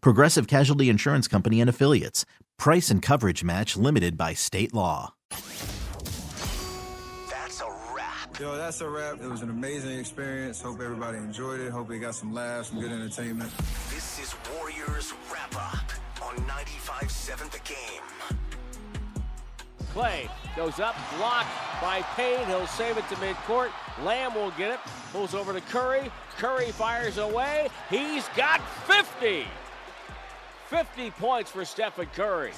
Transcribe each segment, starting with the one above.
Progressive Casualty Insurance Company and Affiliates. Price and coverage match limited by state law. That's a wrap. Yo, that's a wrap. It was an amazing experience. Hope everybody enjoyed it. Hope they got some laughs, some good entertainment. This is Warriors Wrap Up on 95.7 The Game. Klay goes up, blocked by Payne. He'll save it to midcourt. Lamb will get it. Pulls over to Curry. Curry fires away. He's got 50. 50 points for Stephen Curry.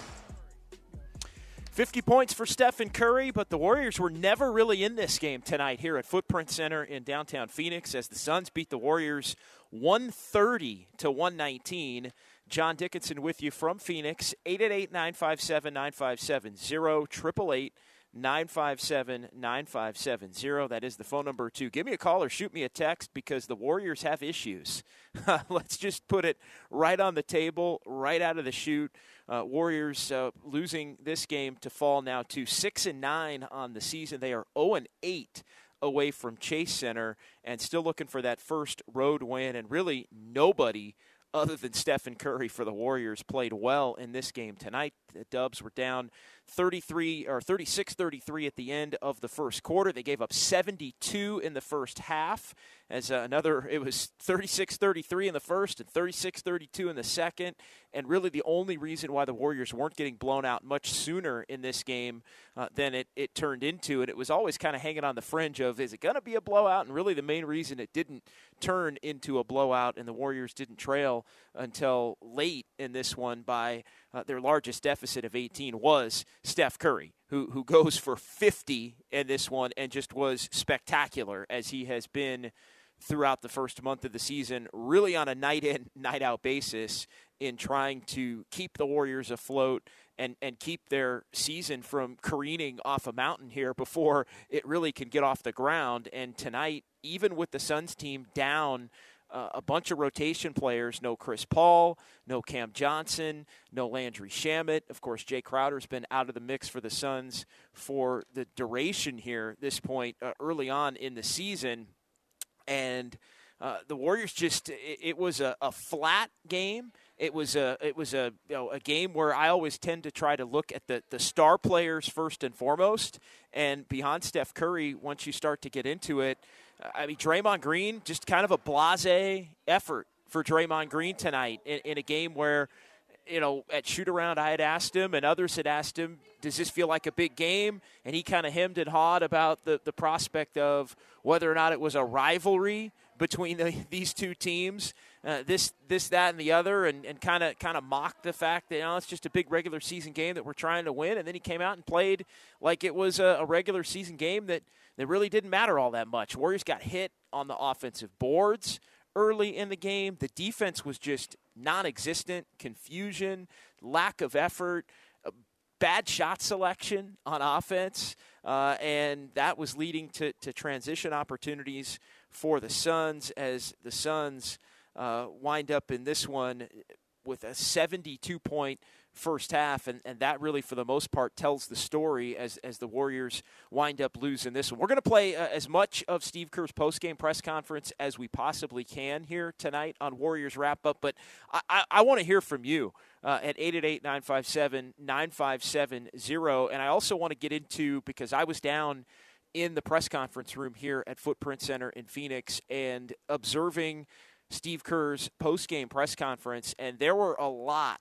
50 points for Stephen Curry, but the Warriors were never really in this game tonight here at Footprint Center in downtown Phoenix as the Suns beat the Warriors 130 to 119. John Dickinson with you from Phoenix, 888 957 9570, 888 957 9570. That is the phone number to give me a call or shoot me a text because the Warriors have issues. Let's just put it right on the table, right out of the chute. Uh, Warriors uh, losing this game to fall now to 6 and 9 on the season. They are 0 and 8 away from Chase Center and still looking for that first road win. And really, nobody other than Stephen Curry for the Warriors played well in this game tonight. The Dubs were down 33 or 36-33 at the end of the first quarter. They gave up 72 in the first half. As uh, another, it was 36-33 in the first and 36-32 in the second. And really, the only reason why the Warriors weren't getting blown out much sooner in this game uh, than it, it turned into, and it was always kind of hanging on the fringe of is it going to be a blowout? And really, the main reason it didn't turn into a blowout and the Warriors didn't trail until late in this one by uh, their largest deficit of 18 was Steph Curry, who who goes for 50 in this one and just was spectacular as he has been throughout the first month of the season, really on a night in, night out basis in trying to keep the Warriors afloat and, and keep their season from careening off a mountain here before it really can get off the ground. And tonight, even with the Suns team down uh, a bunch of rotation players. No Chris Paul, no Cam Johnson, no Landry Shamet. Of course, Jay Crowder's been out of the mix for the Suns for the duration here, this point uh, early on in the season. And uh, the Warriors just, it, it was a, a, flat game. It was a it was a you know, a game where I always tend to try to look at the, the star players first and foremost, and beyond Steph Curry. Once you start to get into it, I mean, Draymond Green, just kind of a blase effort for Draymond Green tonight in, in a game where, you know, at shoot around, I had asked him and others had asked him, does this feel like a big game? And he kind of hemmed and hawed about the, the prospect of whether or not it was a rivalry between the, these two teams. Uh, this, this, that, and the other, and kind of, kind of mocked the fact that you know it's just a big regular season game that we're trying to win. And then he came out and played like it was a, a regular season game that that really didn't matter all that much. Warriors got hit on the offensive boards early in the game. The defense was just non existent, confusion, lack of effort, bad shot selection on offense, uh, and that was leading to, to transition opportunities for the Suns as the Suns uh, wind up in this one with a 72 point first half, and, and that really, for the most part, tells the story as, as the Warriors wind up losing this one. We're going to play uh, as much of Steve Kerr's postgame press conference as we possibly can here tonight on Warriors Wrap Up, but I, I, I want to hear from you. Uh, at 888 957 9570. And I also want to get into because I was down in the press conference room here at Footprint Center in Phoenix and observing Steve Kerr's post game press conference, and there were a lot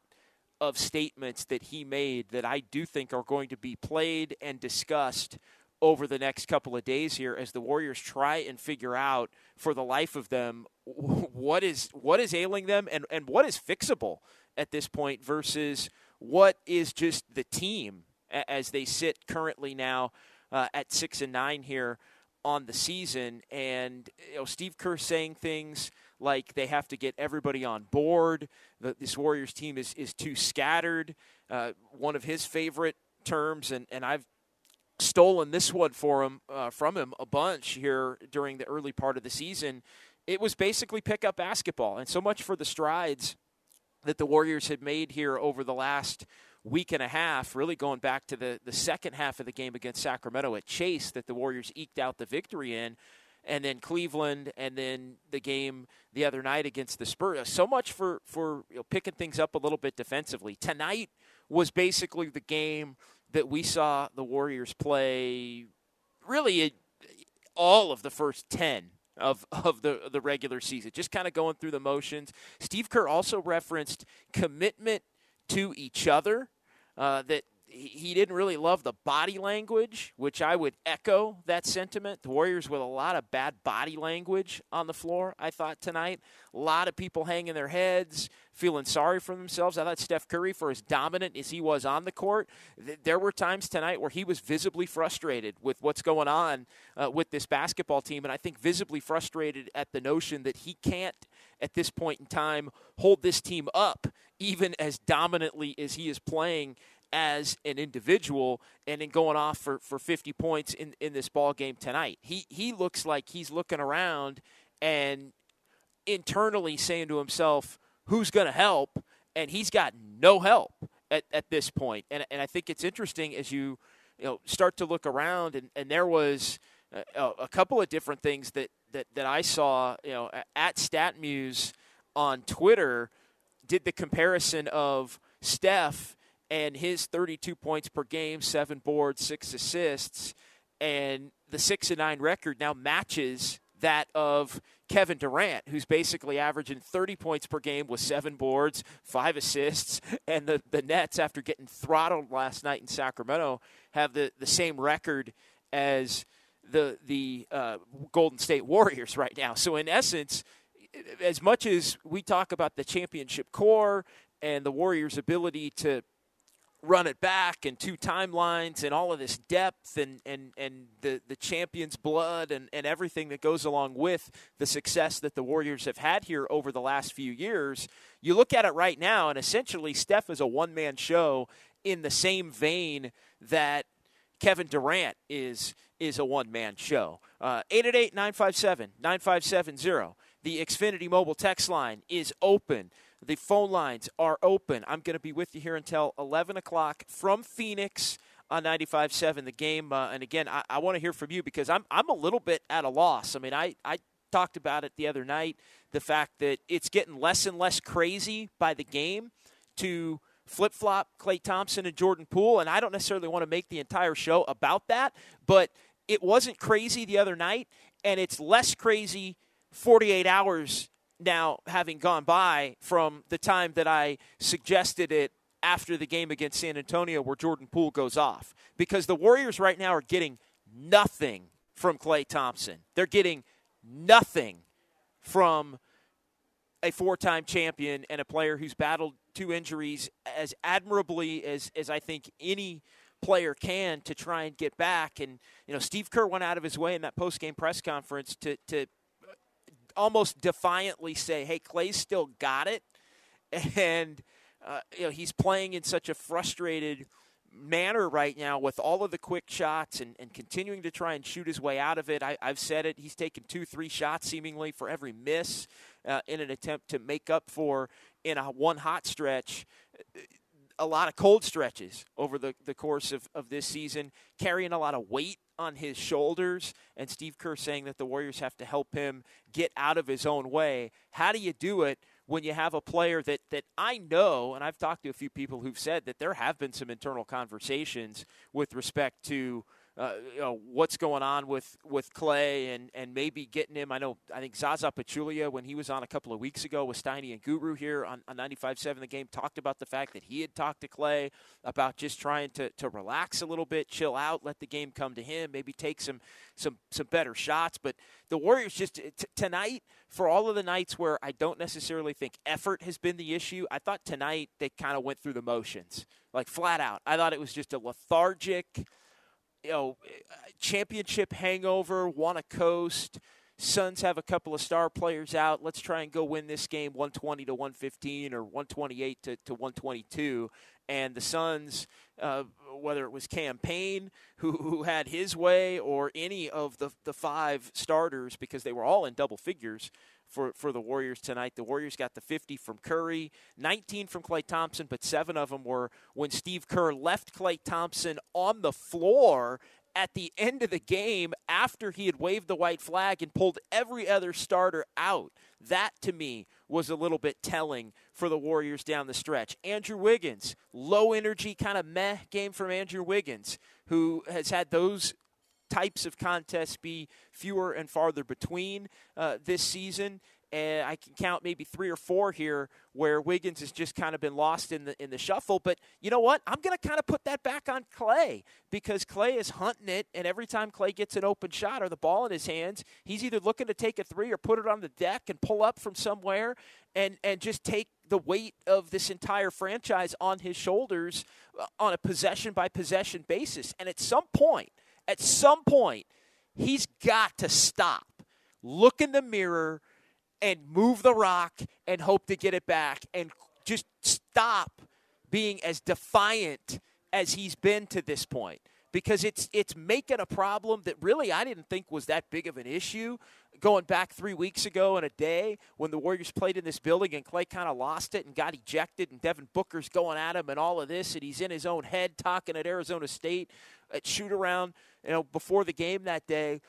of statements that he made that I do think are going to be played and discussed over the next couple of days here as the Warriors try and figure out for the life of them what is what is ailing them and, and what is fixable at this point versus what is just the team as they sit currently now uh, at six and nine here on the season. And you know, Steve Kerr saying things like they have to get everybody on board. The, this Warriors team is is too scattered. Uh, one of his favorite terms, and, and I've stolen this one for him uh, from him a bunch here during the early part of the season. It was basically pickup basketball, and so much for the strides that the Warriors had made here over the last week and a half, really going back to the, the second half of the game against Sacramento at Chase that the Warriors eked out the victory in, and then Cleveland, and then the game the other night against the Spurs. So much for, for you know, picking things up a little bit defensively. Tonight was basically the game that we saw the Warriors play really all of the first 10 of, of the, the regular season, just kind of going through the motions. Steve Kerr also referenced commitment to each other, uh, that he didn't really love the body language, which I would echo that sentiment. The Warriors with a lot of bad body language on the floor, I thought tonight. A lot of people hanging their heads, feeling sorry for themselves. I thought Steph Curry, for as dominant as he was on the court, th- there were times tonight where he was visibly frustrated with what's going on uh, with this basketball team. And I think visibly frustrated at the notion that he can't, at this point in time, hold this team up, even as dominantly as he is playing as an individual and then going off for, for 50 points in, in this ball game tonight. He he looks like he's looking around and internally saying to himself, who's going to help? And he's got no help at, at this point. And, and I think it's interesting as you you know start to look around and, and there was uh, a, a couple of different things that, that, that I saw you know at StatMuse on Twitter did the comparison of Steph and his 32 points per game, seven boards, six assists, and the six and nine record now matches that of Kevin Durant, who's basically averaging 30 points per game with seven boards, five assists, and the, the Nets, after getting throttled last night in Sacramento, have the, the same record as the the uh, Golden State Warriors right now. So in essence, as much as we talk about the championship core and the Warriors' ability to run it back and two timelines and all of this depth and, and, and the, the champion's blood and, and everything that goes along with the success that the Warriors have had here over the last few years. You look at it right now, and essentially Steph is a one man show in the same vein that Kevin Durant is is a one man show. Uh, 888 957 9570. The Xfinity mobile text line is open. The phone lines are open. I'm going to be with you here until 11 o'clock from Phoenix on 95.7 the game. Uh, and again, I, I want to hear from you because I'm, I'm a little bit at a loss. I mean, I, I talked about it the other night the fact that it's getting less and less crazy by the game to flip flop Klay Thompson and Jordan Poole. And I don't necessarily want to make the entire show about that, but it wasn't crazy the other night, and it's less crazy 48 hours now having gone by from the time that I suggested it after the game against San Antonio where Jordan Poole goes off. Because the Warriors right now are getting nothing from Klay Thompson. They're getting nothing from a four time champion and a player who's battled two injuries as admirably as, as I think any player can to try and get back. And, you know, Steve Kerr went out of his way in that post game press conference to, to almost defiantly say, "Hey, Klay's still got it," and uh, you know he's playing in such a frustrated manner right now with all of the quick shots and, and continuing to try and shoot his way out of it. I, have said it. He's taken two, three shots seemingly for every miss uh, in an attempt to make up for in a one hot stretch a lot of cold stretches over the, the course of, of this season, carrying a lot of weight on his shoulders. And Steve Kerr saying that the Warriors have to help him get out of his own way. How do you do it when you have a player that, that I know, and I've talked to a few people who've said that there have been some internal conversations with respect to uh, you know, what's going on with, with Klay and, and maybe getting him. I know, I think Zaza Pachulia, when he was on a couple of weeks ago with Steiny and Guru here on, on 95.7 The Game, talked about the fact that he had talked to Klay about just trying to, to relax a little bit, chill out, let the game come to him, maybe take some, some, some better shots. But the Warriors just t- tonight, for all of the nights where I don't necessarily think effort has been the issue, I thought tonight they kind of went through the motions, like flat out. I thought it was just a lethargic – you know, championship hangover, want to coast. Suns have a couple of star players out. Let's try and go win this game 120 to 115 or 128 to, to 122. And the Suns, uh, whether it was Cam Payne who, who had his way, or any of the, the five starters, because they were all in double figures, for, for the Warriors tonight. The Warriors got the 50 from Curry, 19 from Klay Thompson, but seven of them were when Steve Kerr left Klay Thompson on the floor at the end of the game after he had waved the white flag and pulled every other starter out. That to me was a little bit telling for the Warriors down the stretch. Andrew Wiggins, low energy, kind of meh game from Andrew Wiggins, who has had those types of contests be fewer and farther between uh, this season. And I can count maybe three or four here where Wiggins has just kind of been lost in the in the shuffle. But you know what? I'm going to kind of put that back on Klay because Klay is hunting it, and every time Klay gets an open shot or the ball in his hands, he's either looking to take a three or put it on the deck and pull up from somewhere and and just take the weight of this entire franchise on his shoulders uh, on a possession by possession basis. And at some point – at some point, he's got to stop, look in the mirror, and move the rock and hope to get it back and just stop being as defiant as he's been to this point. Because it's it's making a problem that really I didn't think was that big of an issue going back three weeks ago in a day when the Warriors played in this building and Klay kind of lost it and got ejected and Devin Booker's going at him and all of this and he's in his own head talking at Arizona State at shoot around you know before the game that day.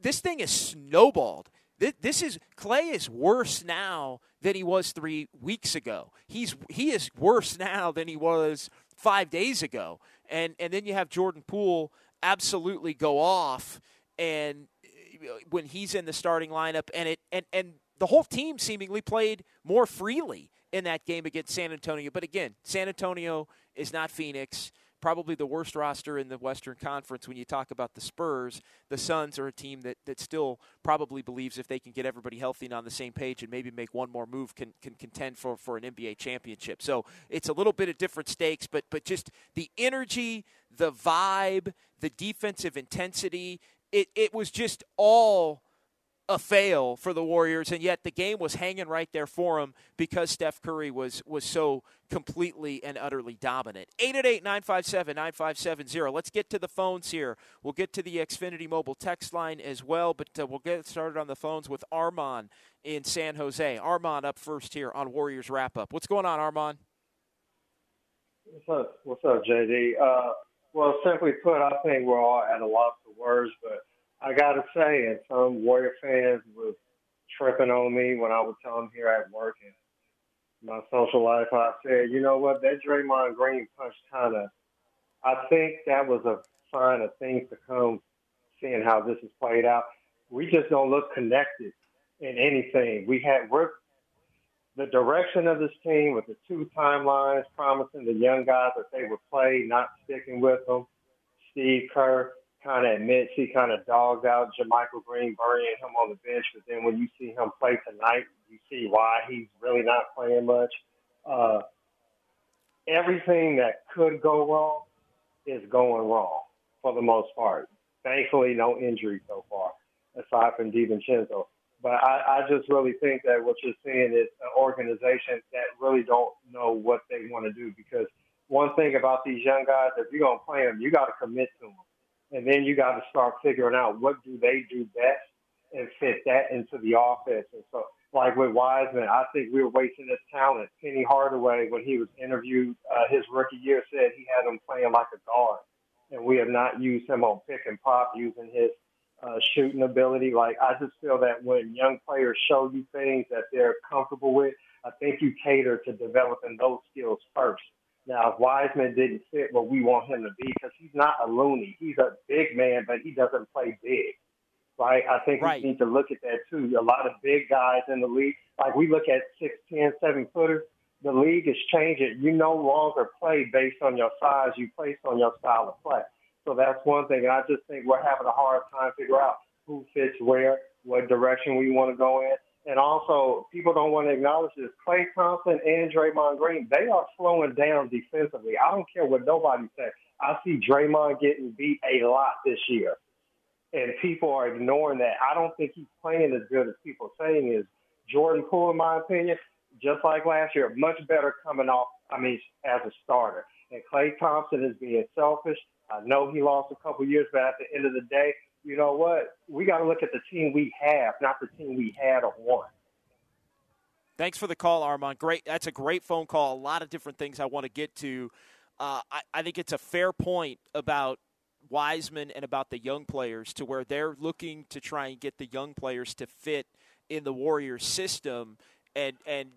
This thing is snowballed. This is Klay is worse now than he was three weeks ago. He's he is worse now than he was five days ago. And and then you have Jordan Poole absolutely go off and uh, when he's in the starting lineup, and it and and the whole team seemingly played more freely in that game against San Antonio. But again, San Antonio is not Phoenix. Probably the worst roster in the Western Conference when you talk about the Spurs. The Suns are a team that, that still probably believes if they can get everybody healthy and on the same page and maybe make one more move, can, can contend for, for an NBA championship. So it's a little bit of different stakes, but, but just the energy, the vibe, the defensive intensity, it, it was just all a fail for the Warriors, and yet the game was hanging right there for them because Steph Curry was was so completely and utterly dominant. 888-957-9570. Let's get to the phones here. We'll get to the Xfinity mobile text line as well, but uh, we'll get started on the phones with Armand in San Jose. Armand up first here on Warriors Wrap Up. What's going on, Armand? What's up? What's up, JD? Uh, well, simply put, I think we're all at a loss for words, but I got to say, and some Warrior fans was tripping on me when I would tell them here at work and my social life. I said, you know what, that Draymond Green punch kind of, I think that was a sign of things to come, seeing how this is played out. We just don't look connected in anything. We had, we're the direction of this team with the two timelines promising the young guys that they would play, not sticking with them. Steve Kerr kind of admits he kind of dogs out JaMychal Green, burying him on the bench. But then when you see him play tonight, you see why he's really not playing much. Uh, everything that could go wrong is going wrong for the most part. Thankfully, no injury so far, aside from DiVincenzo. But I, I just really think that what you're seeing is an organization that really don't know what they want to do. Because one thing about these young guys, if you're gonna play them, you got to commit to them, and then you got to start figuring out what do they do best and fit that into the offense. And so, like with Wiseman, I think we were wasting his talent. Penny Hardaway, when he was interviewed uh, his rookie year, said he had him playing like a guard, and we have not used him on pick and pop using his uh, shooting ability. Like I just feel that when young players show you things that they're comfortable with, I think you cater to developing those skills first. Now, if Wiseman didn't fit what we want him to be, because he's not a loony, he's a big man, but he doesn't play big, right? I think right. we need to look at that too. A lot of big guys in the league, like we look at six, ten, seven footers. The league is changing. You no longer play based on your size; you play on your style of play. So that's one thing. And I just think we're having a hard time figure out who fits where, what direction we want to go in. And also, people don't want to acknowledge this. Klay Thompson and Draymond Green, they are slowing down defensively. I don't care what nobody says. I see Draymond getting beat a lot this year. And people are ignoring that. I don't think he's playing as good as people saying is. Jordan Poole, in my opinion, just like last year, much better coming off, I mean, as a starter. And Klay Thompson is being selfish. I know he lost a couple years, but at the end of the day, you know what? We got to look at the team we have, not the team we had or won. Thanks for the call, Armand. Great. That's a great phone call. A lot of different things I want to get to. Uh, I, I think it's a fair point about Wiseman and about the young players to where they're looking to try and get the young players to fit in the Warriors system and and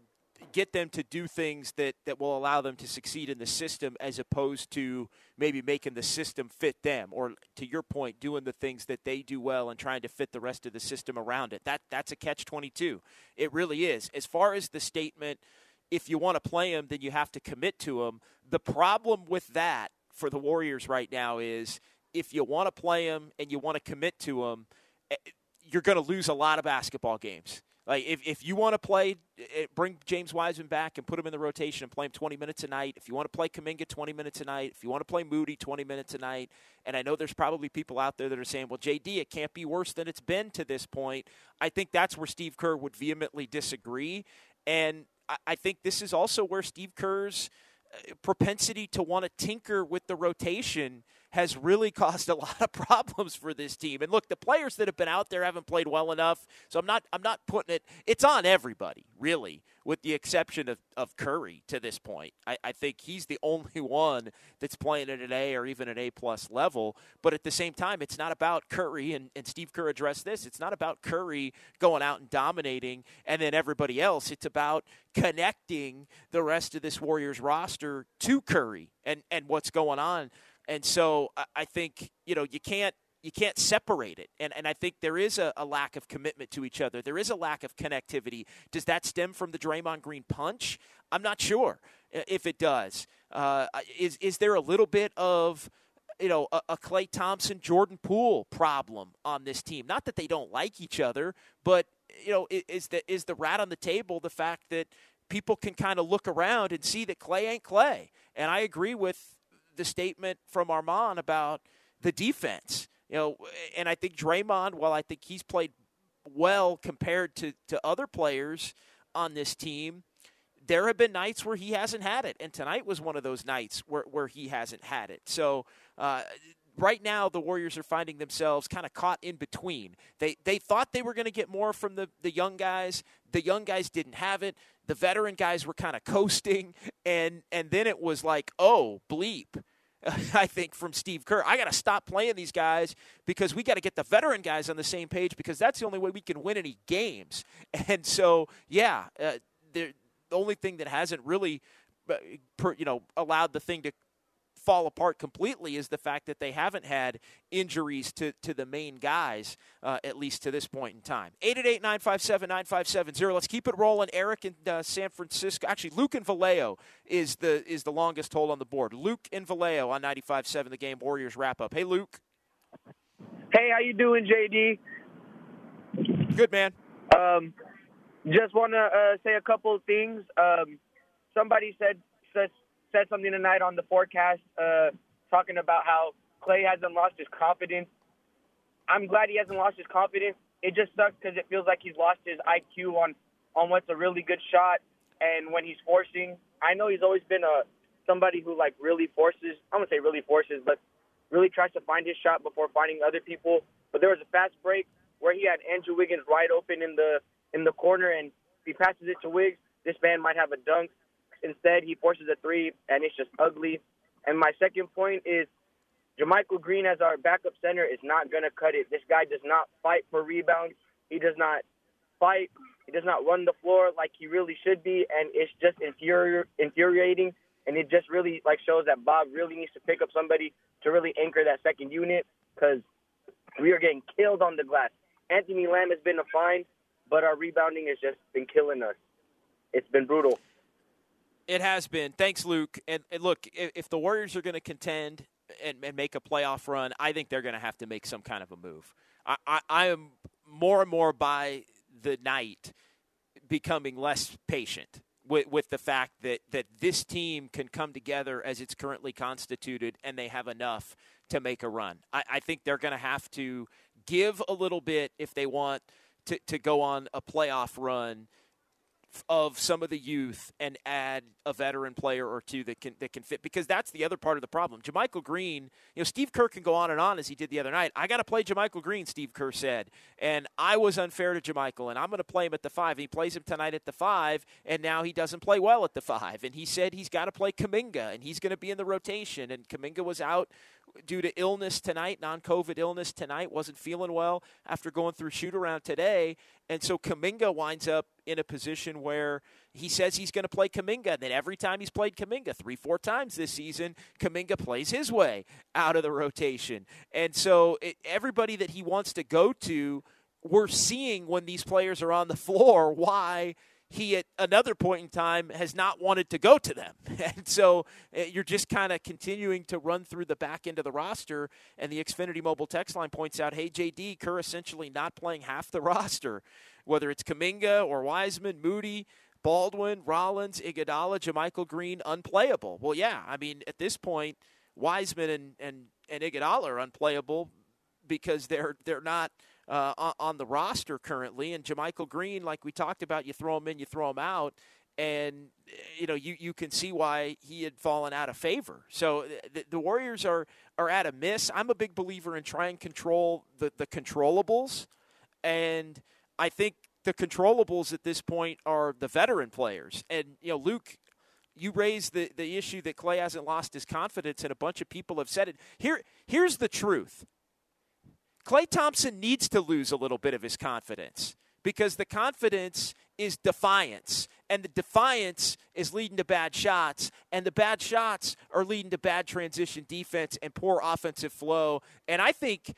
get them to do things that, that will allow them to succeed in the system as opposed to maybe making the system fit them or to your point doing the things that they do well and trying to fit the rest of the system around it. That that's a catch 22 it really is. As far as the statement if you want to play them then you have to commit to them the problem with that for the warriors right now is if you want to play them and you want to commit to them eh, you're going to lose a lot of basketball games like if, if you want to play, eh, bring James Wiseman back and put him in the rotation and play him 20 minutes a night. If you want to play Kuminga 20 minutes a night, if you want to play Moody 20 minutes a night, and I know there's probably people out there that are saying, well, JD, it can't be worse than it's been to this point. I think that's where Steve Kerr would vehemently disagree. And I, I think this is also where Steve Kerr's eh, propensity to want to tinker with the rotation – has really caused a lot of problems for this team. And look, the players that have been out there haven't played well enough. So I'm not I'm not putting it it's on everybody, really, with the exception of, of Curry to this point. I, I think he's the only one that's playing at an A or even an A plus level. But at the same time, it's not about Curry and, and Steve Kerr addressed this. It's not about Curry going out and dominating and then everybody else. It's about connecting the rest of this Warriors roster to Curry and, and what's going on and so I think you know you can't you can't separate it. And, and I think there is a, a, lack of commitment to each other. There is a lack of connectivity. Does that stem from the Draymond Green punch? I'm not sure if it does. Uh, is, is there a little bit of, you know, a, a Klay Thompson, Jordan Poole problem on this team? Not that they don't like each other, but, you know, is the, is the rat on the table the fact that people can kind of look around and see that Klay ain't Klay? And I agree with the statement from Armand about the defense. You know, and I think Draymond, while I think he's played well compared to, to other players on this team, there have been nights where he hasn't had it, and tonight was one of those nights where, where he hasn't had it. So uh, right now, the Warriors are finding themselves kind of caught in between. They they thought they were going to get more from the the young guys. The young guys didn't have it. The veteran guys were kind of coasting, and and then it was like, oh bleep I think, from Steve Kerr. I got to stop playing these guys because we got to get the veteran guys on the same page because that's the only way we can win any games. And so, yeah, uh, the only thing that hasn't really, uh, you know, allowed the thing to fall apart completely is the fact that they haven't had injuries to, to the main guys, uh, at least to this point in time. 888 957 9570. Let's keep it rolling. Eric in uh, San Francisco. Actually, Luke and Vallejo is the is the longest hold on the board. Luke and Vallejo on 95.7 The Game Warriors wrap up. Hey, Luke. Hey, how you doing, JD? Good, man. Um, just want to uh, say a couple of things. Um, somebody said, said something tonight on the forecast, uh, talking about how Klay hasn't lost his confidence. I'm glad he hasn't lost his confidence. It just sucks because it feels like he's lost his IQ on on what's a really good shot and when he's forcing. I know he's always been a somebody who like really forces. I'm gonna say really forces, but really tries to find his shot before finding other people. But there was a fast break where he had Andrew Wiggins wide open in the in the corner, and if he passes it to Wiggs, this man might have a dunk. Instead, he forces a three, and it's just ugly. And my second point is JaMychal Green as our backup center is not going to cut it. This guy does not fight for rebounds. He does not fight. He does not run the floor like he really should be, and it's just infuri- infuriating and it just really like shows that Bob really needs to pick up somebody to really anchor that second unit because we are getting killed on the glass. Anthony Lamb has been a fine, but our rebounding has just been killing us. It's been brutal. It has been. Thanks, Luke. And, and look, if, if, the Warriors are going to contend and, and, make a playoff run, I think they're going to have to make some kind of a move. I, I, I am more and more by the night becoming less patient with, with the fact that, that this team can come together as it's currently constituted and they have enough to make a run. I, I think they're going to have to give a little bit if they want to, to go on a playoff run of some of the youth and add a veteran player or two that can that can fit because that's the other part of the problem. JaMychal Green, you know, Steve Kerr can go on and on as he did the other night. I got to play JaMychal Green, Steve Kerr said, and I was unfair to JaMychal, and I'm going to play him at the five. He plays him tonight at the five, and now he doesn't play well at the five. And he said he's got to play Kuminga, and he's going to be in the rotation. And Kuminga was out due to illness tonight, non COVID illness tonight, wasn't feeling well after going through shoot around today. And so Kuminga winds up in a position where he says he's going to play Kuminga. And then every time he's played Kuminga, three, four times this season, Kuminga plays his way out of the rotation. And so it, everybody that he wants to go to, we're seeing when these players are on the floor why he at another point in time has not wanted to go to them. And so eh, you're just kind of continuing to run through the back end of the roster. And the Xfinity Mobile text line points out, hey, JD, Kerr essentially not playing half the roster, whether it's Kuminga or Wiseman, Moody. Baldwin, Rollins, Iguodala, JaMychal Green, unplayable. Well, yeah, I mean, at this point, Wiseman and, and, and Iguodala are unplayable because they're they're not – uh, on the roster currently. And JaMychal Green, like we talked about, you throw him in, you throw him out, and you know you, you can see why he had fallen out of favor. So the, the Warriors are are at a miss. I'm a big believer in trying to control the the controllables, and I think the controllables at this point are the veteran players. And you know, Luke you raised the, the issue that Klay hasn't lost his confidence, and a bunch of people have said it. Here, here's the truth. Klay Thompson needs to lose a little bit of his confidence because the confidence is defiance. And the defiance is leading to bad shots. And the bad shots are leading to bad transition defense and poor offensive flow. And I think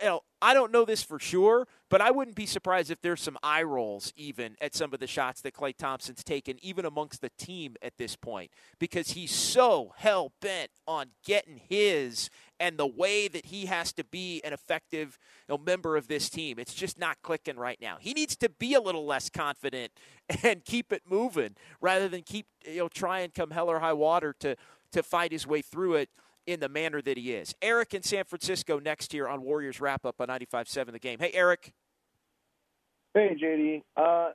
you know, I don't know this for sure, but I wouldn't be surprised if there's some eye rolls even at some of the shots that Klay Thompson's taken, even amongst the team at this point, because he's so hell bent on getting his and the way that he has to be an effective you know, member of this team. It's just not clicking right now. He needs to be a little less confident and keep it moving rather than keep you know try and come hell or high water to to fight his way through it in the manner that he is. Eric in San Francisco next here on Warriors Wrap Up on 95.7 The Game. Hey, Eric. Hey, JD. Uh,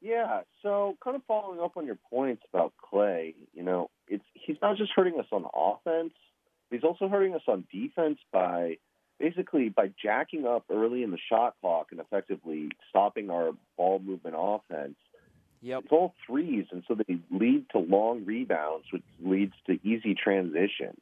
yeah, so kind of following up on your points about Klay, you know, it's he's not just hurting us on offense, he's also hurting us on defense by basically by jacking up early in the shot clock and effectively stopping our ball movement offense. Yep. It's all threes, and so they lead to long rebounds, which leads to easy transition.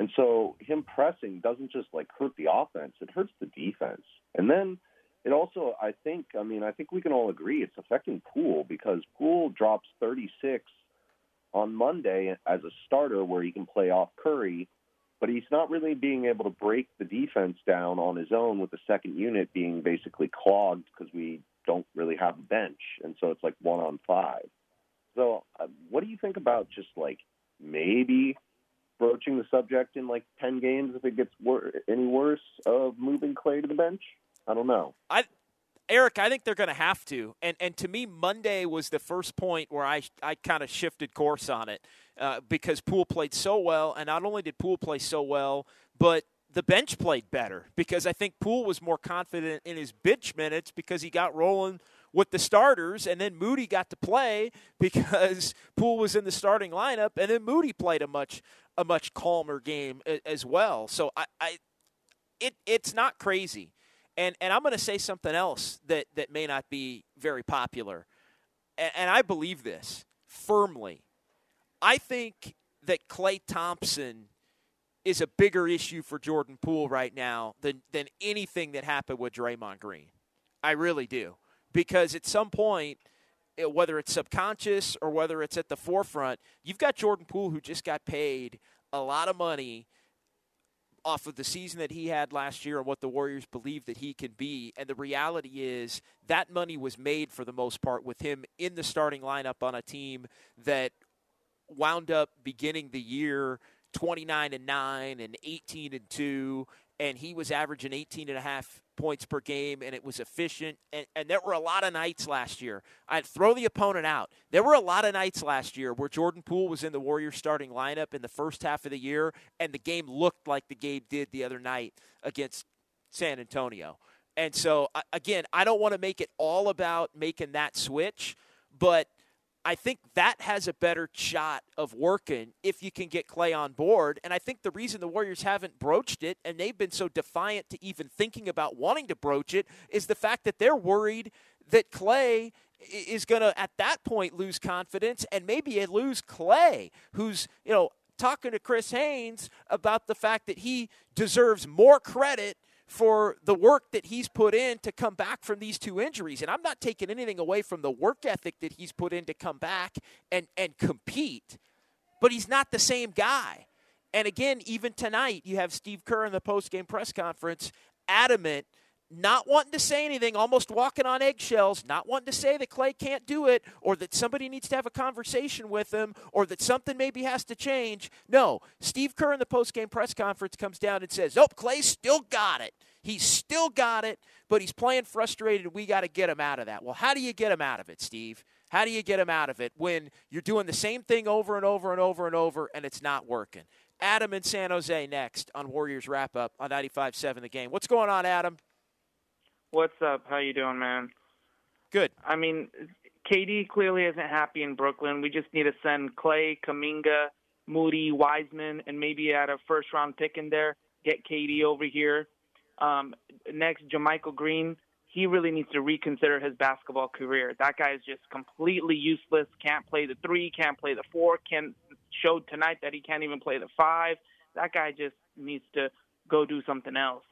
And so him pressing doesn't just like hurt the offense, it hurts the defense. And then it also, I think, I mean, I think we can all agree it's affecting Poole because Poole drops 36 on Monday as a starter where he can play off Curry, but he's not really being able to break the defense down on his own with the second unit being basically clogged because we don't really have a bench. And so it's like one on five. So, uh, what do you think about just like maybe broaching the subject in like 10 games if it gets wor- any worse of moving Klay to the bench? I don't know. I Eric, I think they're going to have to. And and to me, Monday was the first point where I I kind of shifted course on it uh, because Poole played so well, and not only did Poole play so well, but the bench played better because I think Poole was more confident in his bench minutes because he got rolling with the starters, and then Moody got to play because Poole was in the starting lineup, and then Moody played a much a much calmer game as well. So I, I it it's not crazy, and and I'm going to say something else that that may not be very popular, and, and I believe this firmly. I think that Klay Thompson is a bigger issue for Jordan Poole right now than than anything that happened with Draymond Green. I really do because at some point Uh, whether it's subconscious or whether it's at the forefront, you've got Jordan Poole who just got paid a lot of money off of the season that he had last year and what the Warriors believe that he can be. And the reality is that money was made for the most part with him in the starting lineup on a team that wound up beginning the year 29 and 9 and 18 and 2 and he was averaging 18 and a half points per game and it was efficient and, and there were a lot of nights last year. I'd throw the opponent out. There were a lot of nights last year where jordan poole was in the warriors starting lineup in the first half of the year and the game looked like the game did the other night against san antonio. And so again i don't want to make it all about making that switch but I think that has a better shot of working if you can get Klay on board. And I think the reason the Warriors haven't broached it and they've been so defiant to even thinking about wanting to broach it is the fact that they're worried that Klay is going to, at that point, lose confidence and maybe lose Klay, who's, you know, talking to Chris Haynes about the fact that he deserves more credit – for the work that he's put in to come back from these two injuries. And I'm not taking anything away from the work ethic that he's put in to come back and, and compete, but he's not the same guy. And again, even tonight, you have Steve Kerr in the post-game press conference adamant – not wanting to say anything, almost walking on eggshells, not wanting to say that Klay can't do it or that somebody needs to have a conversation with him or that something maybe has to change. No, Steve Kerr in the post-game press conference comes down and says, "Nope, Klay still got it. He's still got it, but he's playing frustrated. We got to get him out of that." Well, how do you get him out of it, Steve? How do you get him out of it when you're doing the same thing over and over and over and over and it's not working? Adam in San Jose next on Warriors Wrap Up on 95 7 The Game. What's going on, Adam? What's up? How you doing, man? Good. I mean, KD clearly isn't happy in Brooklyn. We just need to send Klay, Kuminga, Moody, Wiseman, and maybe add a first round pick in there. Get KD over here. Um, next, JaMychal Green. He really needs to reconsider his basketball career. That guy is just completely useless. Can't play the three. Can't play the four. Can showed tonight that he can't even play the five. That guy just needs to go do something else.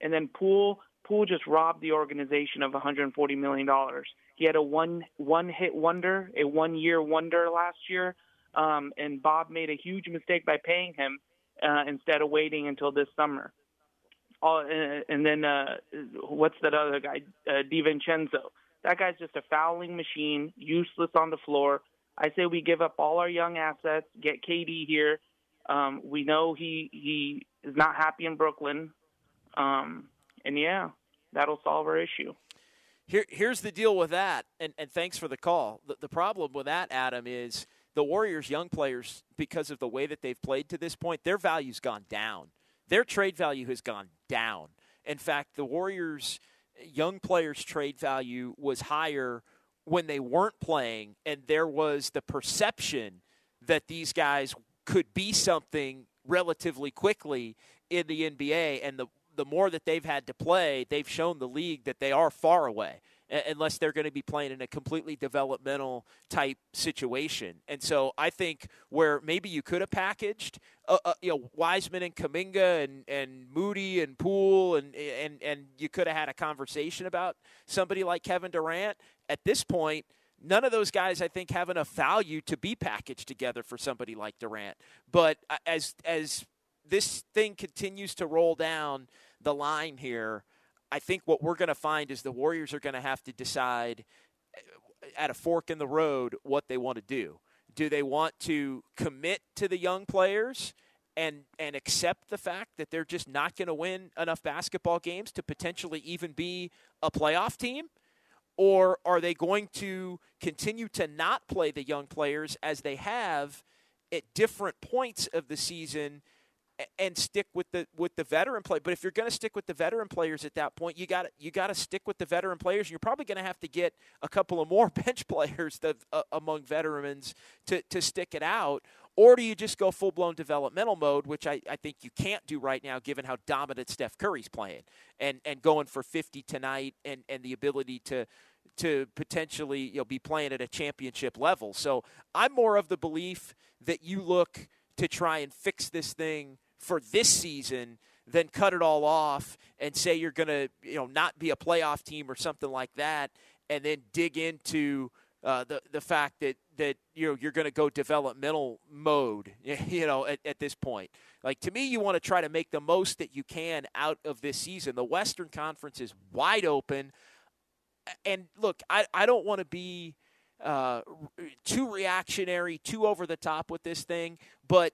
And then Poole, Poole just robbed the organization of 140 million dollars. He had a one one hit wonder, a one year wonder last year, um, and Bob made a huge mistake by paying him uh, instead of waiting until this summer. Uh, and then uh, what's that other guy, uh, DiVincenzo? That guy's just a fouling machine, useless on the floor. I say we give up all our young assets, get KD here. Um, we know he he is not happy in Brooklyn. Um, and yeah, that'll solve our issue. Here, here's the deal with that, and, and thanks for the call. The, the problem with that, Adam, is the Warriors' young players, because of the way that they've played to this point, their value's gone down. Their trade value has gone down. In fact, the Warriors' young players' trade value was higher when they weren't playing, and there was the perception that these guys could be something relatively quickly in the NBA. And the the more that they've had to play, they've shown the league that they are far away unless they're going to be playing in a completely developmental type situation. And so I think where maybe you could have packaged, uh, uh, you know, Wiseman and Kuminga and, and Moody and Poole, and, and, and you could have had a conversation about somebody like Kevin Durant. At this point, none of those guys I think have enough value to be packaged together for somebody like Durant. But uh, as as this thing continues to roll down the line here, I think what we're going to find is the Warriors are going to have to decide uh, at a fork in the road what they want to do. Do they want to commit to the young players and and accept the fact that they're just not going to win enough basketball games to potentially even be a playoff team? Or are they going to continue to not play the young players as they have at different points of the season – and stick with the with the veteran play. But if you're going to stick with the veteran players at that point, you got you got to stick with the veteran players. You're probably going to have to get a couple of more bench players that, uh, among veterans to to stick it out. Or do you just go full blown developmental mode, which I, I think you can't do right now given how dominant Steph Curry's playing and, and going for 50 tonight and, and the ability to to potentially you know be playing at a championship level. So I'm more of the belief that you look to try and fix this thing for this season than cut it all off and say you're going to you know not be a playoff team or something like that and then dig into uh, the the fact that that you know you're going to go developmental mode. You know, at, at this point, like to me, you want to try to make the most that you can out of this season. The Western Conference is wide open, and look, I I don't want to be uh, too reactionary, too over the top with this thing, but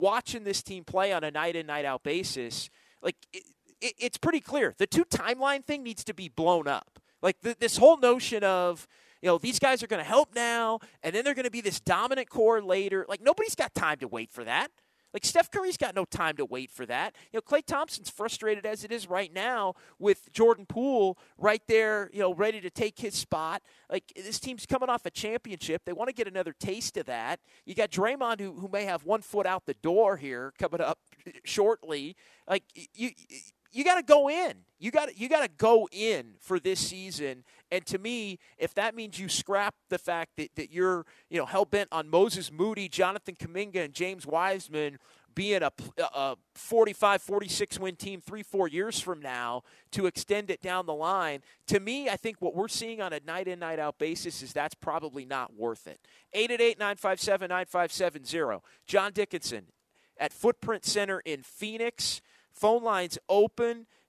watching this team play on a night in night out basis, like it, it, it's pretty clear the two timeline thing needs to be blown up. Like the, this whole notion of you know, these guys are going to help now, and then they're going to be this dominant core later. Like, nobody's got time to wait for that. Like, Steph Curry's got no time to wait for that. You know, Klay Thompson's frustrated as it is right now with Jordan Poole right there, you know, ready to take his spot. Like, this team's coming off a championship. They want to get another taste of that. You got Draymond, who, who may have one foot out the door here coming up shortly. Like, you you got to go in. You got you got to go in for this season. And to me, if that means you scrap the fact that, that you're you know hell bent on Moses Moody, Jonathan Kuminga, and James Wiseman being a, a 45 46 win team three four years from now to extend it down the line to me i think what we're seeing on a night in night out basis is that's probably not worth it 888-957-9570 john dickinson at footprint center in phoenix Phone lines open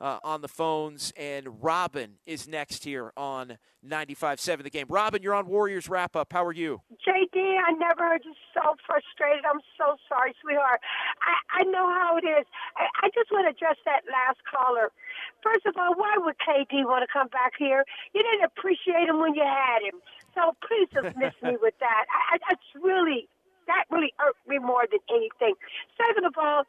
uh, on the phones, and Robin is next here on 95.7 The Game. Robin, you're on Warriors Wrap Up. How are you? JD, I never heard you so frustrated. I'm so sorry, sweetheart. I, I know how it is. I, I just want to address that last caller. First of all, why would KD want to come back here? You didn't appreciate him when you had him. So please dismiss me with that. I, I, that's really, that really hurt me more than anything. Second of all,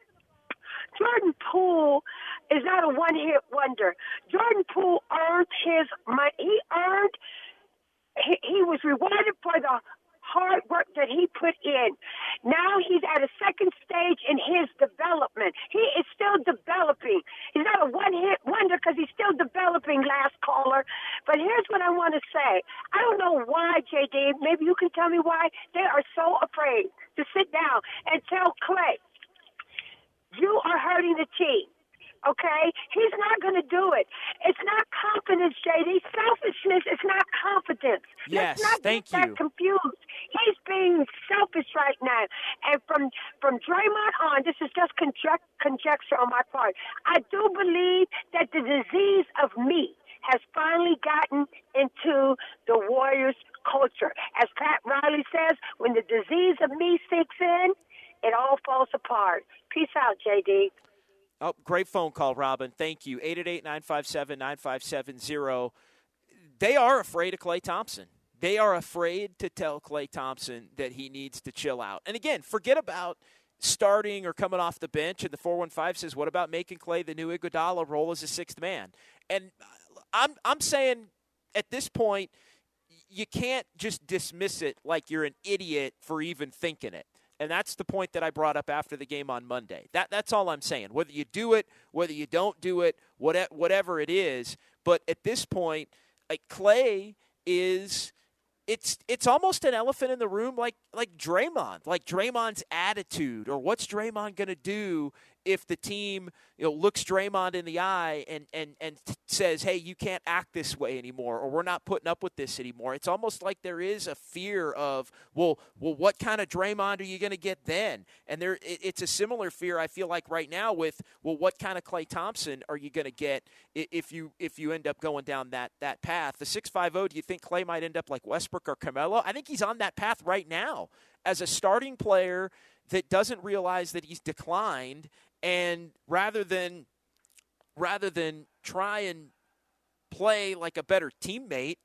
Jordan Poole is not a one hit wonder. Jordan Poole earned his money. He earned, he, he was rewarded for the hard work that he put in. Now he's at a second stage in his development. He is still developing. He's not a one hit wonder because he's still developing, last caller. But here's what I want to say I don't know why, JD, maybe you can tell me why they are so afraid to sit down and tell Klay You are hurting the team. Okay? He's not going to do it. It's not confidence, JD. Selfishness is not confidence. Yes, Let's not thank get that you. confused. He's being selfish right now. And from from Draymond on, this is just conjec- conjecture on my part. I do believe that the disease of me has finally gotten into the Warriors culture. As Pat Riley says, when the disease of me sinks in, it all falls apart. Peace out, JD. Oh, great phone call, Robin. Thank you. 888-957-9570. They are afraid of Klay Thompson. They are afraid to tell Klay Thompson that he needs to chill out. And again, forget about starting or coming off the bench. And the 415 says, what about making Klay the new Iguodala role as a sixth man? And I'm, I'm saying at this point, you can't just dismiss it like you're an idiot for even thinking it. And that's the point that I brought up after the game on Monday. That that's all I'm saying. Whether you do it, whether you don't do it, whatever, whatever it is, but at this point, like Klay is it's it's almost an elephant in the room like like Draymond, like Draymond's attitude or what's Draymond going to do if the team you know looks Draymond in the eye and and and says, "Hey, you can't act this way anymore," or "We're not putting up with this anymore." It's almost like there is a fear of, "Well, well, what kind of Draymond are you going to get then?" And there, it, it's a similar fear I feel like right now with, "Well, what kind of Klay Thompson are you going to get if you if you end up going down that that path?" The six five zero. Do you think Klay might end up like Westbrook or Carmelo? I think he's on that path right now as a starting player that doesn't realize that he's declined and rather than rather than try and play like a better teammate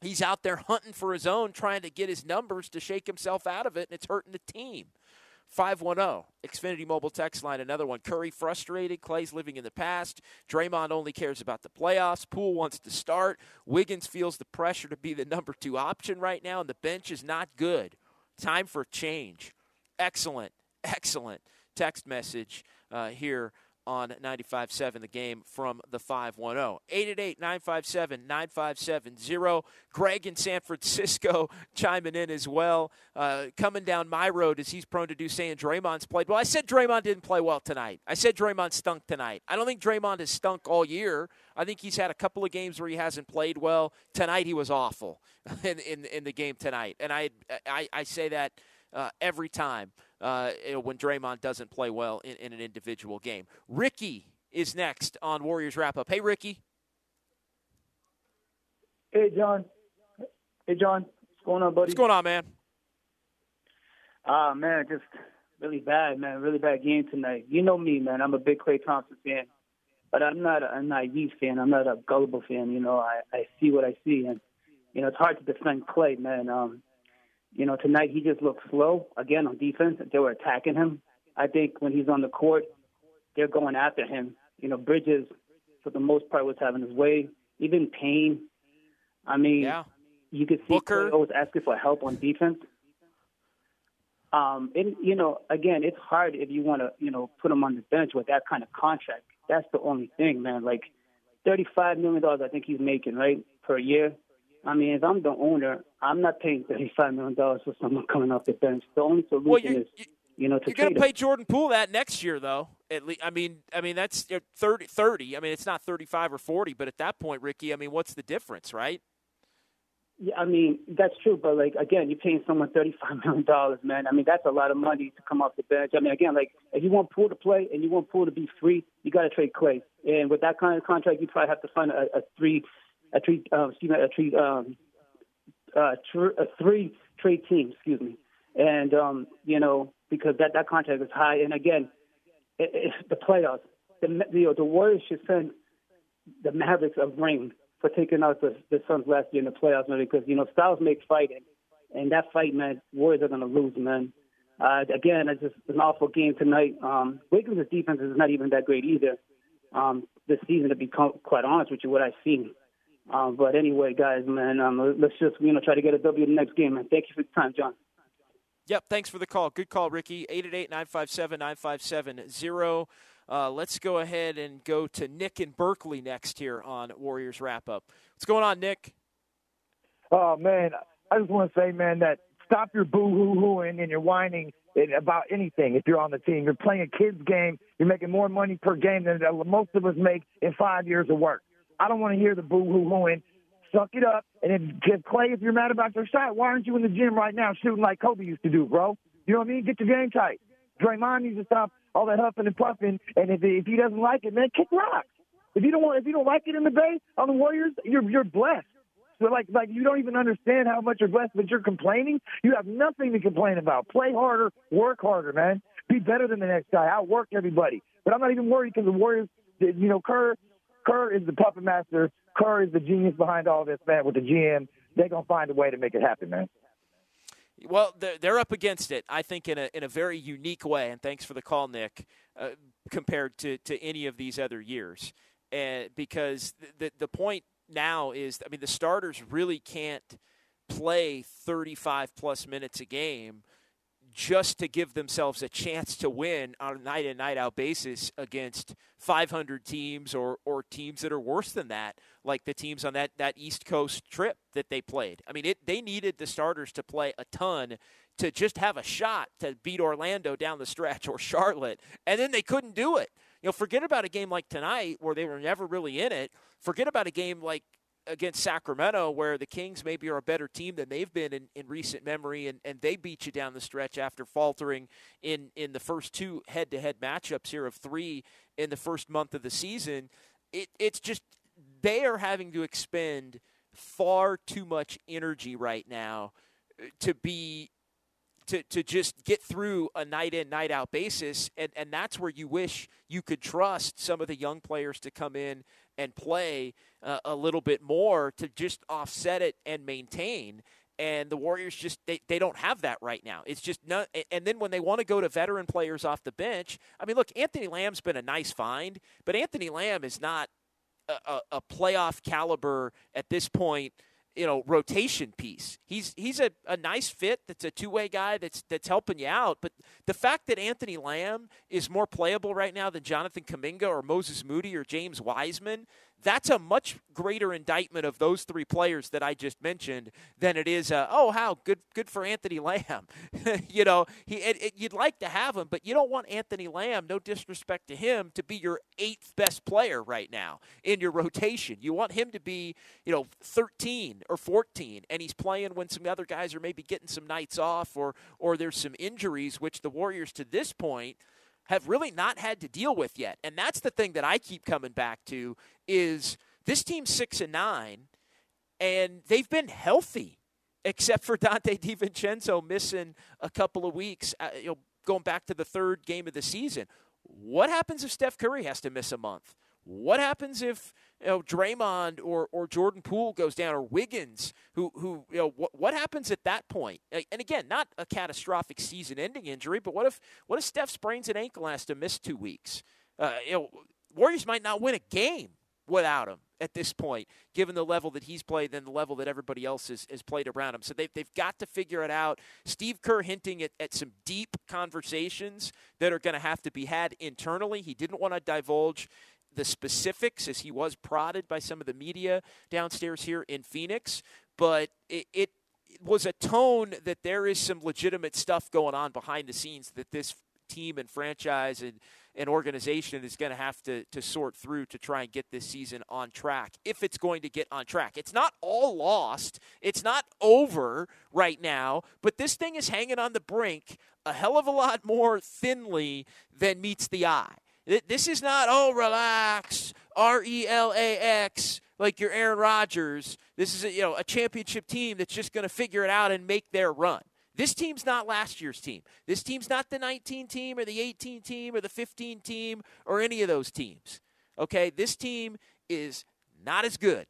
he's out there hunting for his own trying to get his numbers to shake himself out of it and it's hurting the team. 510 Xfinity Mobile text line another one. Curry frustrated. Klay's living in the past. Draymond only cares about the playoffs. Poole wants to start. Wiggins feels the pressure to be the number 2 option right now and the bench is not good. Time for change. Excellent. Excellent text message uh, here on 95.7 the game from the 510 888-957-9570 greg in san francisco chiming in as well. Uh, coming down my road as he's prone to do saying draymond's played well. I said draymond didn't play well tonight. I said draymond stunk tonight. I don't think draymond has stunk all year. I think he's had a couple of games where he hasn't played well. Tonight he was awful in, in, in the game tonight. And i, I, I say that uh, every time uh, when Draymond doesn't play well in, in, an individual game. Ricky is next on Warriors Wrap Up. Hey, Ricky. Hey, John. Hey, John. What's going on, buddy? What's going on, man? Ah, uh, man, just really bad, man. Really bad game tonight. You know me, man. I'm a big Klay Thompson fan, but I'm not a, a naive fan. I'm not a gullible fan. You know, I, I see what I see, and you know it's hard to defend Klay, man. Um, you know, tonight he just looked slow again on defense. They were attacking him. I think when he's on the court, they're going after him. You know, Bridges, for the most part, was having his way. Even Payne. I mean, yeah. you could see Booker. Klay always asking for help on defense. Um, and you know, again, it's hard if you want to, you know, put him on the bench with that kind of contract. That's the only thing, man. Like, thirty-five million dollars, I think he's making right per year. I mean, if I'm the owner, I'm not paying thirty-five million dollars for someone coming off the bench. The only solution well, is, you know, to you're going to pay. Jordan Poole that next year, though. At least, I mean, I mean that's 30, 30. I mean, it's not thirty-five or forty, but at that point, Ricky, I mean, what's the difference, right? Yeah, I mean that's true, but like again, you're paying someone thirty-five million dollars, man. I mean that's a lot of money to come off the bench. I mean, again, like if you want Poole to play and you want Poole to be free, you got to trade Klay. And with that kind of contract, you probably have to find a, a three, a three, uh, excuse me, a three, um, uh, tr- a three trade team, excuse me. And um, you know because that that contract is high. And again, it, it, the playoffs, the you know the Warriors should send the Mavericks a ring for taking out the, the Suns last year in the playoffs, man, because, you know, styles make fighting. And that fight, man, Warriors are to lose, man. Uh, again, it's just an awful game tonight. Um, Wiggins' defense is not even that great either um, this season, to be quite honest with you, what I've seen. Um, but anyway, guys, man, um, let's just, you know, try to get a W the next game, man. Thank you for the time, John. Yep, thanks for the call. Good call, Ricky. 888-957-9570. Uh, let's go ahead and go to Nick in Berkeley next here on Warriors Wrap Up. What's going on, Nick? Oh man, I just want to say, man, that stop your boo hoo hooing and your whining about anything. If you're on the team, you're playing a kids game. You're making more money per game than most of us make in five years of work. I don't want to hear the boo hoo hooing. Suck it up. And then, if Klay, if you're mad about your shot, why aren't you in the gym right now shooting like Kobe used to do, bro? You know what I mean? Get your game tight. Draymond needs to stop all that huffing and puffing. And if if he doesn't like it, man, kick rocks. If you don't want, if you don't like it in the Bay on the Warriors, you're you're blessed. So like like you don't even understand how much you're blessed, but you're complaining. You have nothing to complain about. Play harder, work harder, man. Be better than the next guy. Outwork everybody. But I'm not even worried because the Warriors, you know, Kerr, Kerr is the puppet master. Kerr is the genius behind all this, man. With the GM, they're gonna find a way to make it happen, man. Well, they're up against it, I think, in a in a very unique way. And thanks for the call, Nick. Uh, compared to, to any of these other years, and because the the point now is, I mean, the starters really can't play 35 plus minutes a game just to give themselves a chance to win on a night in night out basis against 500 teams or or teams that are worse than that like the teams on that that east coast trip that they played. I mean it they needed the starters to play a ton to just have a shot to beat orlando down the stretch or charlotte and then they couldn't do it. You know forget about a game like tonight where they were never really in it. Forget about a game like against Sacramento, where the Kings maybe are a better team than they've been in, in recent memory, and, and they beat you down the stretch after faltering in, in the first two head to head matchups here of three in the first month of the season. It, it's just they are having to expend far too much energy right now uh, to be to, to just get through a night in night out basis and, and that's where you wish you could trust some of the young players to come in and play uh, a little bit more to just offset it and maintain and the Warriors just they, they don't have that right now. It's just not and then when they want to go to veteran players off the bench, I mean look, Anthony Lamb's been a nice find, but Anthony Lamb is not a, a, a playoff caliber at this point you know rotation piece. He's he's a, a nice fit. That's a two way guy. That's that's helping you out. But the fact that Anthony Lamb is more playable right now than Jonathan Kuminga or Moses Moody or James Wiseman, that's a much greater indictment of those three players that I just mentioned than it is. Uh, oh, how good good for Anthony Lamb. you know, he it, it, you'd like to have him, but you don't want Anthony Lamb. No disrespect to him, to be your eighth best player right now in your rotation. You want him to be, you know, 13 or 14, and he's playing when some other guys are maybe getting some nights off or or there's some injuries, which the Warriors to this point have really not had to deal with yet. And that's the thing that I keep coming back to is this team's 6 and 9 and they've been healthy except for Donte DiVincenzo missing a couple of weeks, uh, you know, going back to the third game of the season. What happens if Steph Curry has to miss a month? What happens if you know Draymond or, or Jordan Poole goes down or Wiggins who who you know what what happens at that point? And again, not a catastrophic season-ending injury, but what if what if Steph sprains an ankle and has to miss two weeks? Uh, you know, Warriors might not win a game without him at this point, given the level that he's played and the level that everybody else has, has played around him. So they've, they've got to figure it out. Steve Kerr hinting at, at some deep conversations that are going to have to be had internally. He didn't want to divulge the specifics as he was prodded by some of the media downstairs here in Phoenix, but it, it was a tone that there is some legitimate stuff going on behind the scenes that this team and franchise and, and organization is going to have to, to sort through to try and get this season on track if it's going to get on track. It's not all lost, it's not over right now, but this thing is hanging on the brink a hell of a lot more thinly than meets the eye. This is not, oh, relax, R E L A X, like your Aaron Rodgers. This is a, you know a championship team that's just going to figure it out and make their run. This team's not last year's team. This team's not the 19 team or the 18 team or the 15 team or any of those teams. Okay, this team is not as good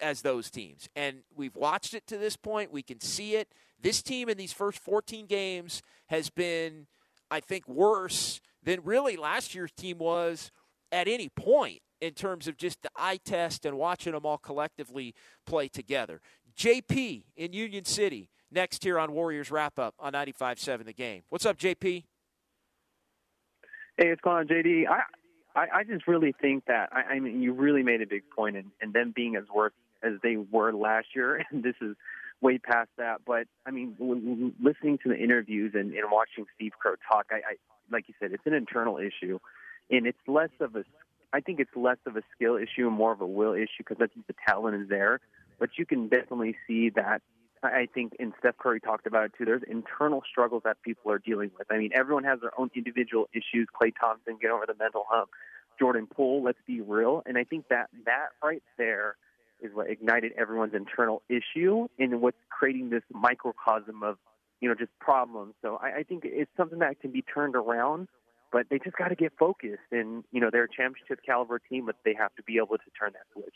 as those teams. And we've watched it to this point. We can see it. This team in these first 14 games has been, I think, worse than really last year's team was at any point in terms of just the eye test and watching them all collectively play together. JP in Union City next here on Warriors Wrap Up on 95.7 The Game. What's up, JP? Hey, it's going on, JD. I, I, I just really think that, I, I mean, you really made a big point in, in them being as worth as they were last year, and this is way past that. But I mean, listening to the interviews and, and watching Steve Kerr talk, I, I like you said, it's an internal issue, and it's less of a. I think it's less of a skill issue and more of a will issue because I think the talent is there. But you can definitely see that. I think, and Steph Curry talked about it too. There's internal struggles that people are dealing with. I mean, everyone has their own individual issues. Klay Thompson, get over the mental hump. Jordan Poole, let's be real. And I think that that right there is what ignited everyone's internal issue and what's creating this microcosm of, you know, just problems. So I, I think it's something that can be turned around, but they just got to get focused. And you know, they're a championship caliber team, but they have to be able to turn that switch.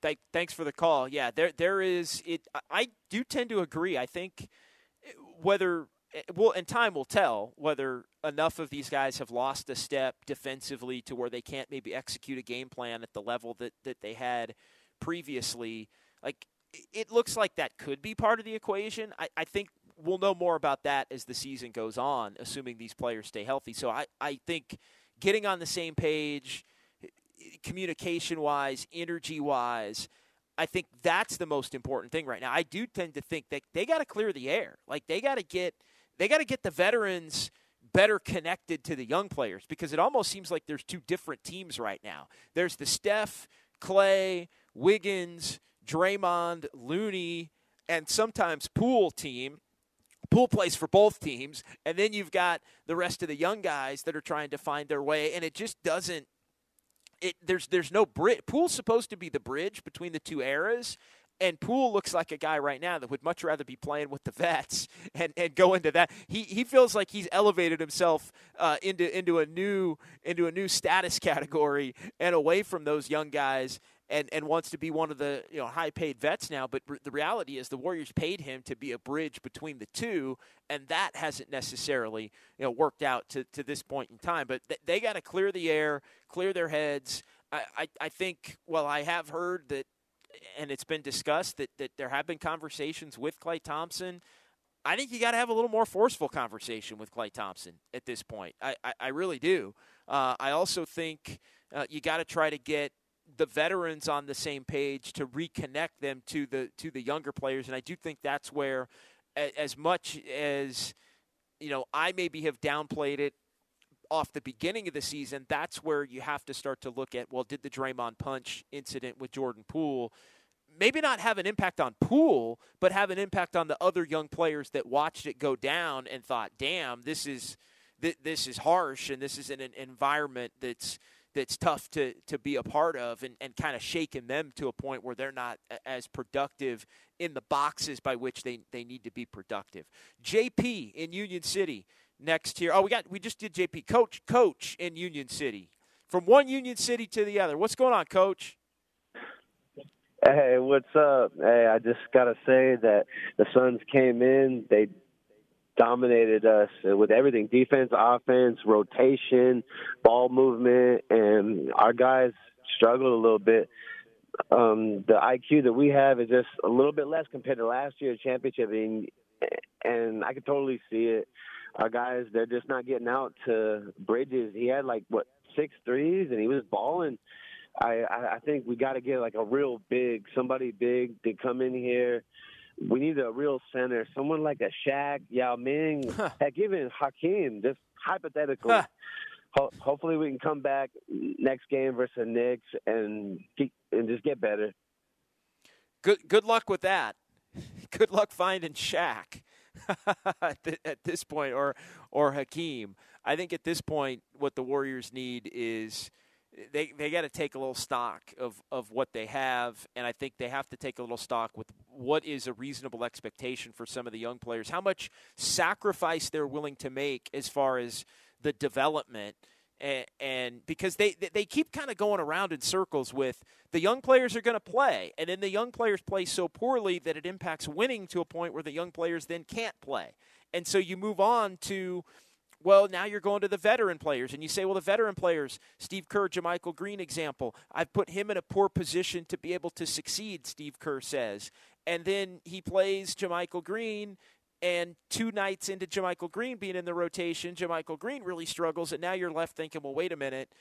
Thank, thanks for the call. Yeah, there there is it. I do tend to agree. I think eh, whether Eh, well, and time will tell whether enough of these guys have lost a step defensively to where they can't maybe execute a game plan at the level that that they had previously. Like it looks like that could be part of the equation. I, I think we'll know more about that as the season goes on, assuming these players stay healthy. So I, I think getting on the same page communication wise, energy wise. I think that's the most important thing right now. I do tend to think that they got to clear the air. Like they got to get they got to get the veterans better connected to the young players because it almost seems like there's two different teams right now. There's the Steph, Klay, Wiggins, Draymond, Looney, and sometimes Poole team. Poole plays for both teams, and then you've got the rest of the young guys that are trying to find their way, and it just doesn't it, there's there's no bridge. Poole's supposed to be the bridge between the two eras, and Poole looks like a guy right now that would much rather be playing with the vets and, and go into that. He he feels like he's elevated himself uh, into into a new into a new status category and away from those young guys and, and wants to be one of the you know high paid vets now. But the reality is the Warriors paid him to be a bridge between the two, and that hasn't necessarily you know worked out to, to this point in time. But th- they got to clear the air, clear their heads. I, I, I think well I have heard that, and it's been discussed that that there have been conversations with Klay Thompson. I think you got to have a little more forceful conversation with Klay Thompson at this point. I, I, I really do. Uh, I also think uh, you got to try to get the veterans on the same page to reconnect them to the to the younger players and I do think that's where as much as you know I maybe have downplayed it off the beginning of the season that's where you have to start to look at well did the Draymond punch incident with Jordan Poole maybe not have an impact on Poole but have an impact on the other young players that watched it go down and thought damn this is this is harsh and this is an environment that's that's tough to, to be a part of and, and kind of shaking them to a point where they're not as productive in the boxes by which they, they need to be productive. JP in Union City next here. Oh, we got we just did JP. Coach, coach in Union City. From one Union City to the other. What's going on, coach? Hey, what's up? Hey, I just got to say that the Suns came in, they dominated us with everything defense, offense, rotation, ball movement, and our guys struggled a little bit. Um, the IQ that we have is just a little bit less compared to last year's championship, and, and I can totally see it. Our guys, they're just not getting out to Bridges. He had like what six threes, and he was balling. I I think we got to get like a real big, somebody big to come in here we need a real center, someone like a Shaq, Yao Ming, huh. heck, even Hakeem, just hypothetically. Huh. Ho- hopefully, we can come back next game versus the Knicks and keep, and just get better. Good good luck with that. Good luck finding Shaq at this point, or or Hakeem. I think at this point, what the Warriors need is eh, they they got to take a little stock of of what they have, and I think they have to take a little stock with what is a reasonable expectation for some of the young players, how much sacrifice they're willing to make as far as the development. And, and because they they keep kind of going around in circles with the young players are going to play, and then the young players play so poorly that it impacts winning to a point where the young players then can't play, and so you move on to well, now you're going to the veteran players, and you say, well, the veteran players, Steve Kerr, JaMychal Green example, I've put him in a poor position to be able to succeed, Steve Kerr says. And then he plays JaMychal Green, and two nights into JaMychal Green being in the rotation, JaMychal Green really struggles, and now you're left thinking, well, wait a minute,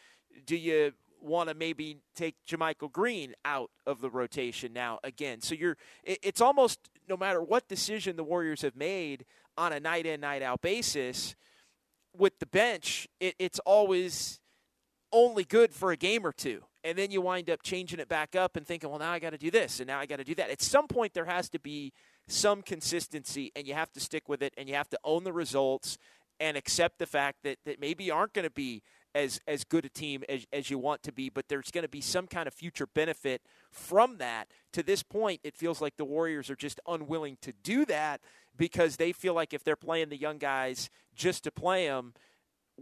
do you want to maybe take JaMychal Green out of the rotation now again. So you're, it's almost no matter what decision the Warriors have made on a night in night out basis with the bench, it, it's always only good for a game or two. And then you wind up changing it back up and thinking, well, now I got to do this and now I got to do that. At some point, there has to be some consistency and you have to stick with it and you have to own the results and accept the fact that, that maybe aren't going to be as, as good a team as, as you want to be, but there's going to be some kind of future benefit from that. To this point, it feels like the Warriors are just unwilling to do that because they feel like if they're playing the young guys just to play them,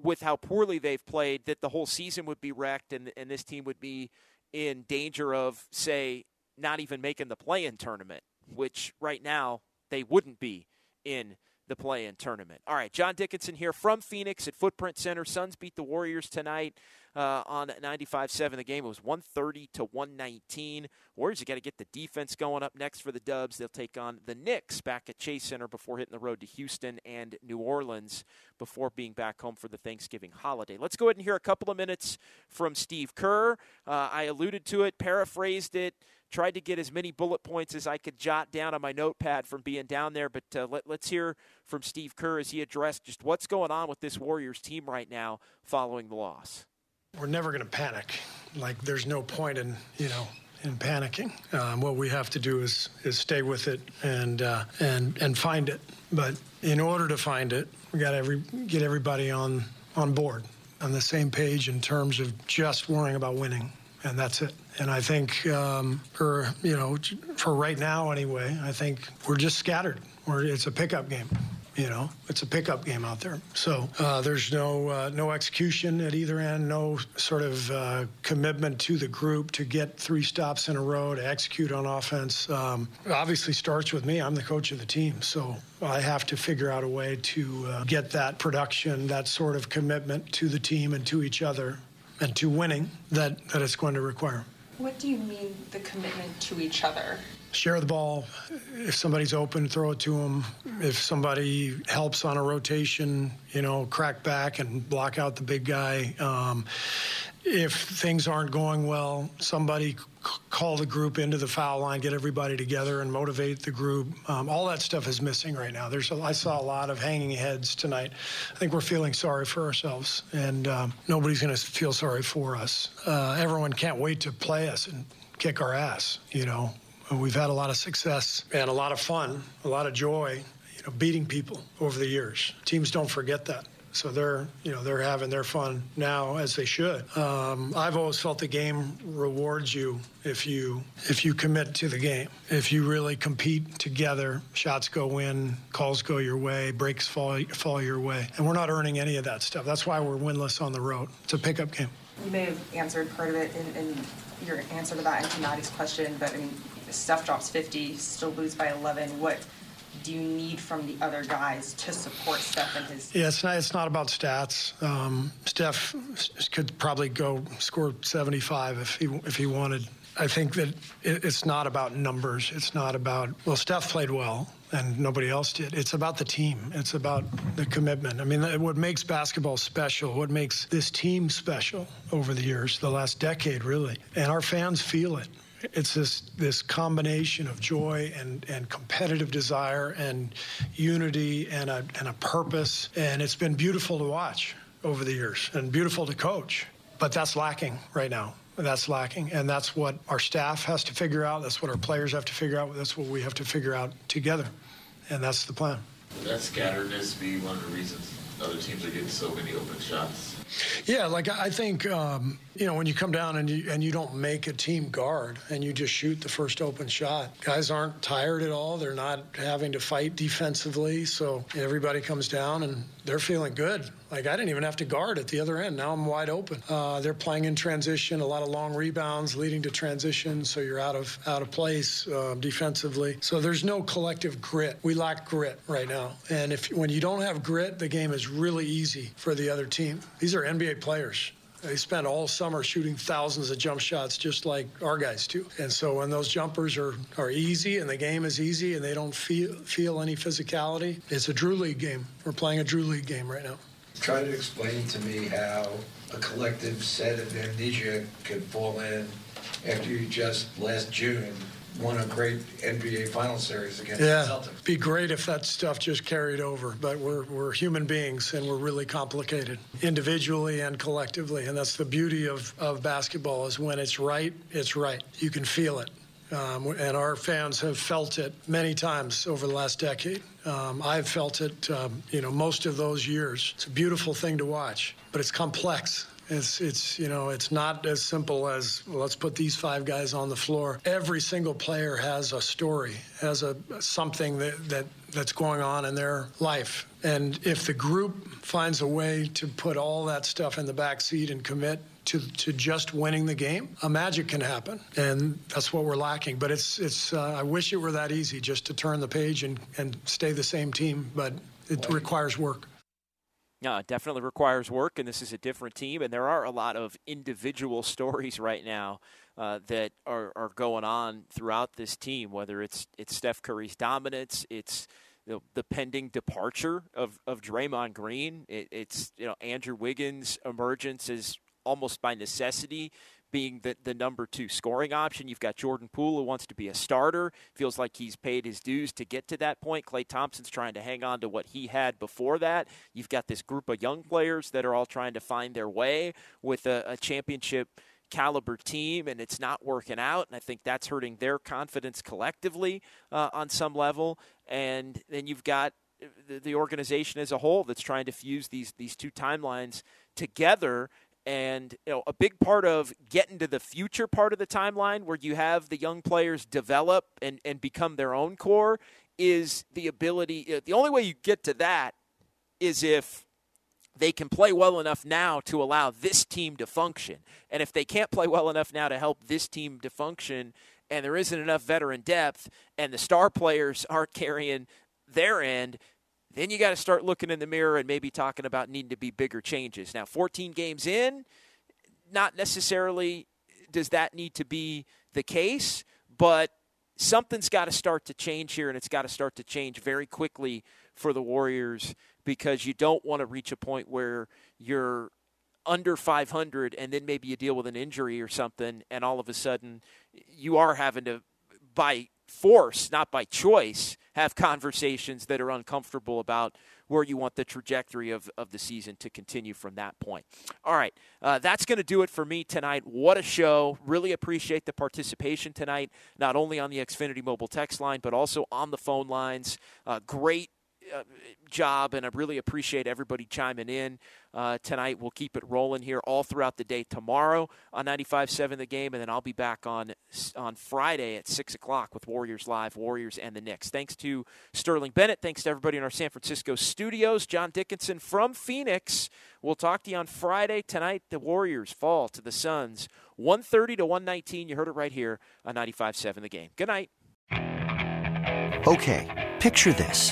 with how poorly they've played, that the whole season would be wrecked and, and this team would be in danger of, say, not even making the play in tournament, which right now they wouldn't be in the play in tournament. All right, John Dickinson here from Phoenix at Footprint Center. Suns beat the Warriors tonight uh, on 95-7. The game was 130 to 119. Warriors, you got to get the defense going up next for the Dubs. They'll take on the Knicks back at Chase Center before hitting the road to Houston and New Orleans before being back home for the Thanksgiving holiday. Let's go ahead and hear a couple of minutes from Steve Kerr. Uh, I alluded to it, paraphrased it tried to get as many bullet points as I could jot down on my notepad from being down there. But uh, let, us hear from Steve Kerr as he addressed just what's going on with this Warriors team right now following the loss we're never going to panic. Like there's no point in you know in panicking. Um, what we have to do is is stay with it and uh, and and find it. But in order to find it, we got to every get everybody on on board on the same page in terms of just worrying about winning, and that's it. And I think um, for you know for right now anyway, I think we're just scattered. It's a pickup game. You know, it's a pickup game out there. So uh, there's no uh, no execution at either end, no sort of uh, commitment to the group to get three stops in a row to execute on offense. Um, obviously starts with me. I'm the coach of the team, so I have to figure out a way to uh, get that production, that sort of commitment to the team and to each other, and to winning that that it's going to require. What do you mean the commitment to each other? Share the ball. If somebody's open, throw it to them. If somebody helps on a rotation, you know, crack back and block out the big guy. Um, if things aren't going well, somebody call the group into the foul line, get everybody together, and motivate the group. Um, all that stuff is missing right now. There's a, I saw a lot of hanging heads tonight. I think we're feeling sorry for ourselves, and um, nobody's going to feel sorry for us. Uh, everyone can't wait to play us and kick our ass. You know, We've had a lot of success and a lot of fun, a lot of joy, you know, beating people over the years. Teams don't forget that. So they're, you know, they're having their fun now as they should. Um, I've always felt the game rewards you if you if you commit to the game. If you really compete together, shots go in, calls go your way, breaks fall fall your way, and we're not earning any of that stuff. That's why we're winless on the road. It's a pickup game. You may have answered part of it in, in your answer to that and to Maddie's question, but I mean, Steph drops 50, still lose by 11. What do you need from the other guys to support Steph and his? Yeah, it's not. It's not about stats. Um, Steph could probably go score 75 if he if he wanted. I think that it's not about numbers. It's not about well, Steph played well and nobody else did. It's about the team. It's about the commitment. I mean, what makes basketball special, what makes this team special over the years, the last decade really, and our fans feel it it's this this combination of joy and, and competitive desire and unity and a, and a purpose. And it's been beautiful to watch over the years and beautiful to coach. But that's lacking right now. That's lacking. And that's what our staff has to figure out. That's what our players have to figure out. That's what we have to figure out together. And that's the plan. That scatteredness be one of the reasons other teams are getting so many open shots? Yeah, like I think um, you know when you come down and you and you don't make a team guard and you just shoot the first open shot, guys aren't tired at all. They're not having to fight defensively, so everybody comes down and they're feeling good. Like I didn't even have to guard at the other end. Now I'm wide open. Uh, they're playing in transition, a lot of long rebounds leading to transition, so you're out of out of place uh, defensively. So there's no collective grit. We lack grit right now, and if when you don't have grit, the game is really easy for the other team. These are NBA players. They spend all summer shooting thousands of jump shots just like our guys do. And so when those jumpers are, are easy and the game is easy and they don't feel feel any physicality, it's a Drew League game. We're playing a Drew League game right now. Try to explain to me how a collective set of amnesia could fall in after you just last June won a great NBA final series against the Yeah, Celtics. be great if that stuff just carried over. But we're we're human beings and we're really complicated, individually and collectively. And that's the beauty of of basketball is when it's right, it's right. You can feel it. Um, and our fans have felt it many times over the last decade. Um, I've felt it, um, you know, most of those years. It's a beautiful thing to watch, but it's complex. It's, it's, you know, it's not as simple as well, let's put these five guys on the floor. Every single player has a story, has a something that, that that's going on in their life. And if the group finds a way to put all that stuff in the back seat and commit to, to just winning the game, a magic can happen, and that's what we're lacking. But it's it's. Uh, I wish it were that easy, just to turn the page and and stay the same team. But it requires work. Yeah, it definitely requires work, and this is a different team. And there are a lot of individual stories right now uh, that are, are going on throughout this team. Whether it's it's Steph Curry's dominance, it's the, the pending departure of of Draymond Green, it, it's you know Andrew Wiggins' emergence as almost by necessity being the, the number two scoring option. You've got Jordan Poole who wants to be a starter, feels like he's paid his dues to get to that point. Klay Thompson's trying to hang on to what he had before that. You've got this group of young players that are all trying to find their way with a, a championship caliber team and it's not working out and i think that's hurting their confidence collectively uh, on some level and then you've got the, the organization as a whole that's trying to fuse these these two timelines together and you know, a big part of getting to the future part of the timeline where you have the young players develop and, and become their own core is the ability. The only way you get to that is if they can play well enough now to allow this team to function. And if they can't play well enough now to help this team to function, and there isn't enough veteran depth, and the star players aren't carrying their end, then you got to start looking in the mirror and maybe talking about needing to be bigger changes. Now, 14 games in, not necessarily does that need to be the case, but something's got to start to change here, and it's got to start to change very quickly for the Warriors because you don't want to reach a point where you're under 500 and then maybe you deal with an injury or something, and all of a sudden you are having to, by force, not by choice, have conversations that are uncomfortable about where you want the trajectory of, of the season to continue from that point. All right, uh, that's going to do it for me tonight. What a show. Really appreciate the participation tonight, not only on the Xfinity mobile text line, but also on the phone lines. Uh, great job, and I really appreciate everybody chiming in uh, tonight. We'll keep it rolling here all throughout the day tomorrow on 95.7 The Game, and then I'll be back on on Friday at 6 o'clock with Warriors Live, Warriors and the Knicks. Thanks to Sterling Bennett. Thanks to everybody in our San Francisco studios. John Dickinson from Phoenix. We'll talk to you on Friday. Tonight, the Warriors fall to the Suns 130 to 119. You heard it right here on 95.7 The Game. Good night. Okay, picture this.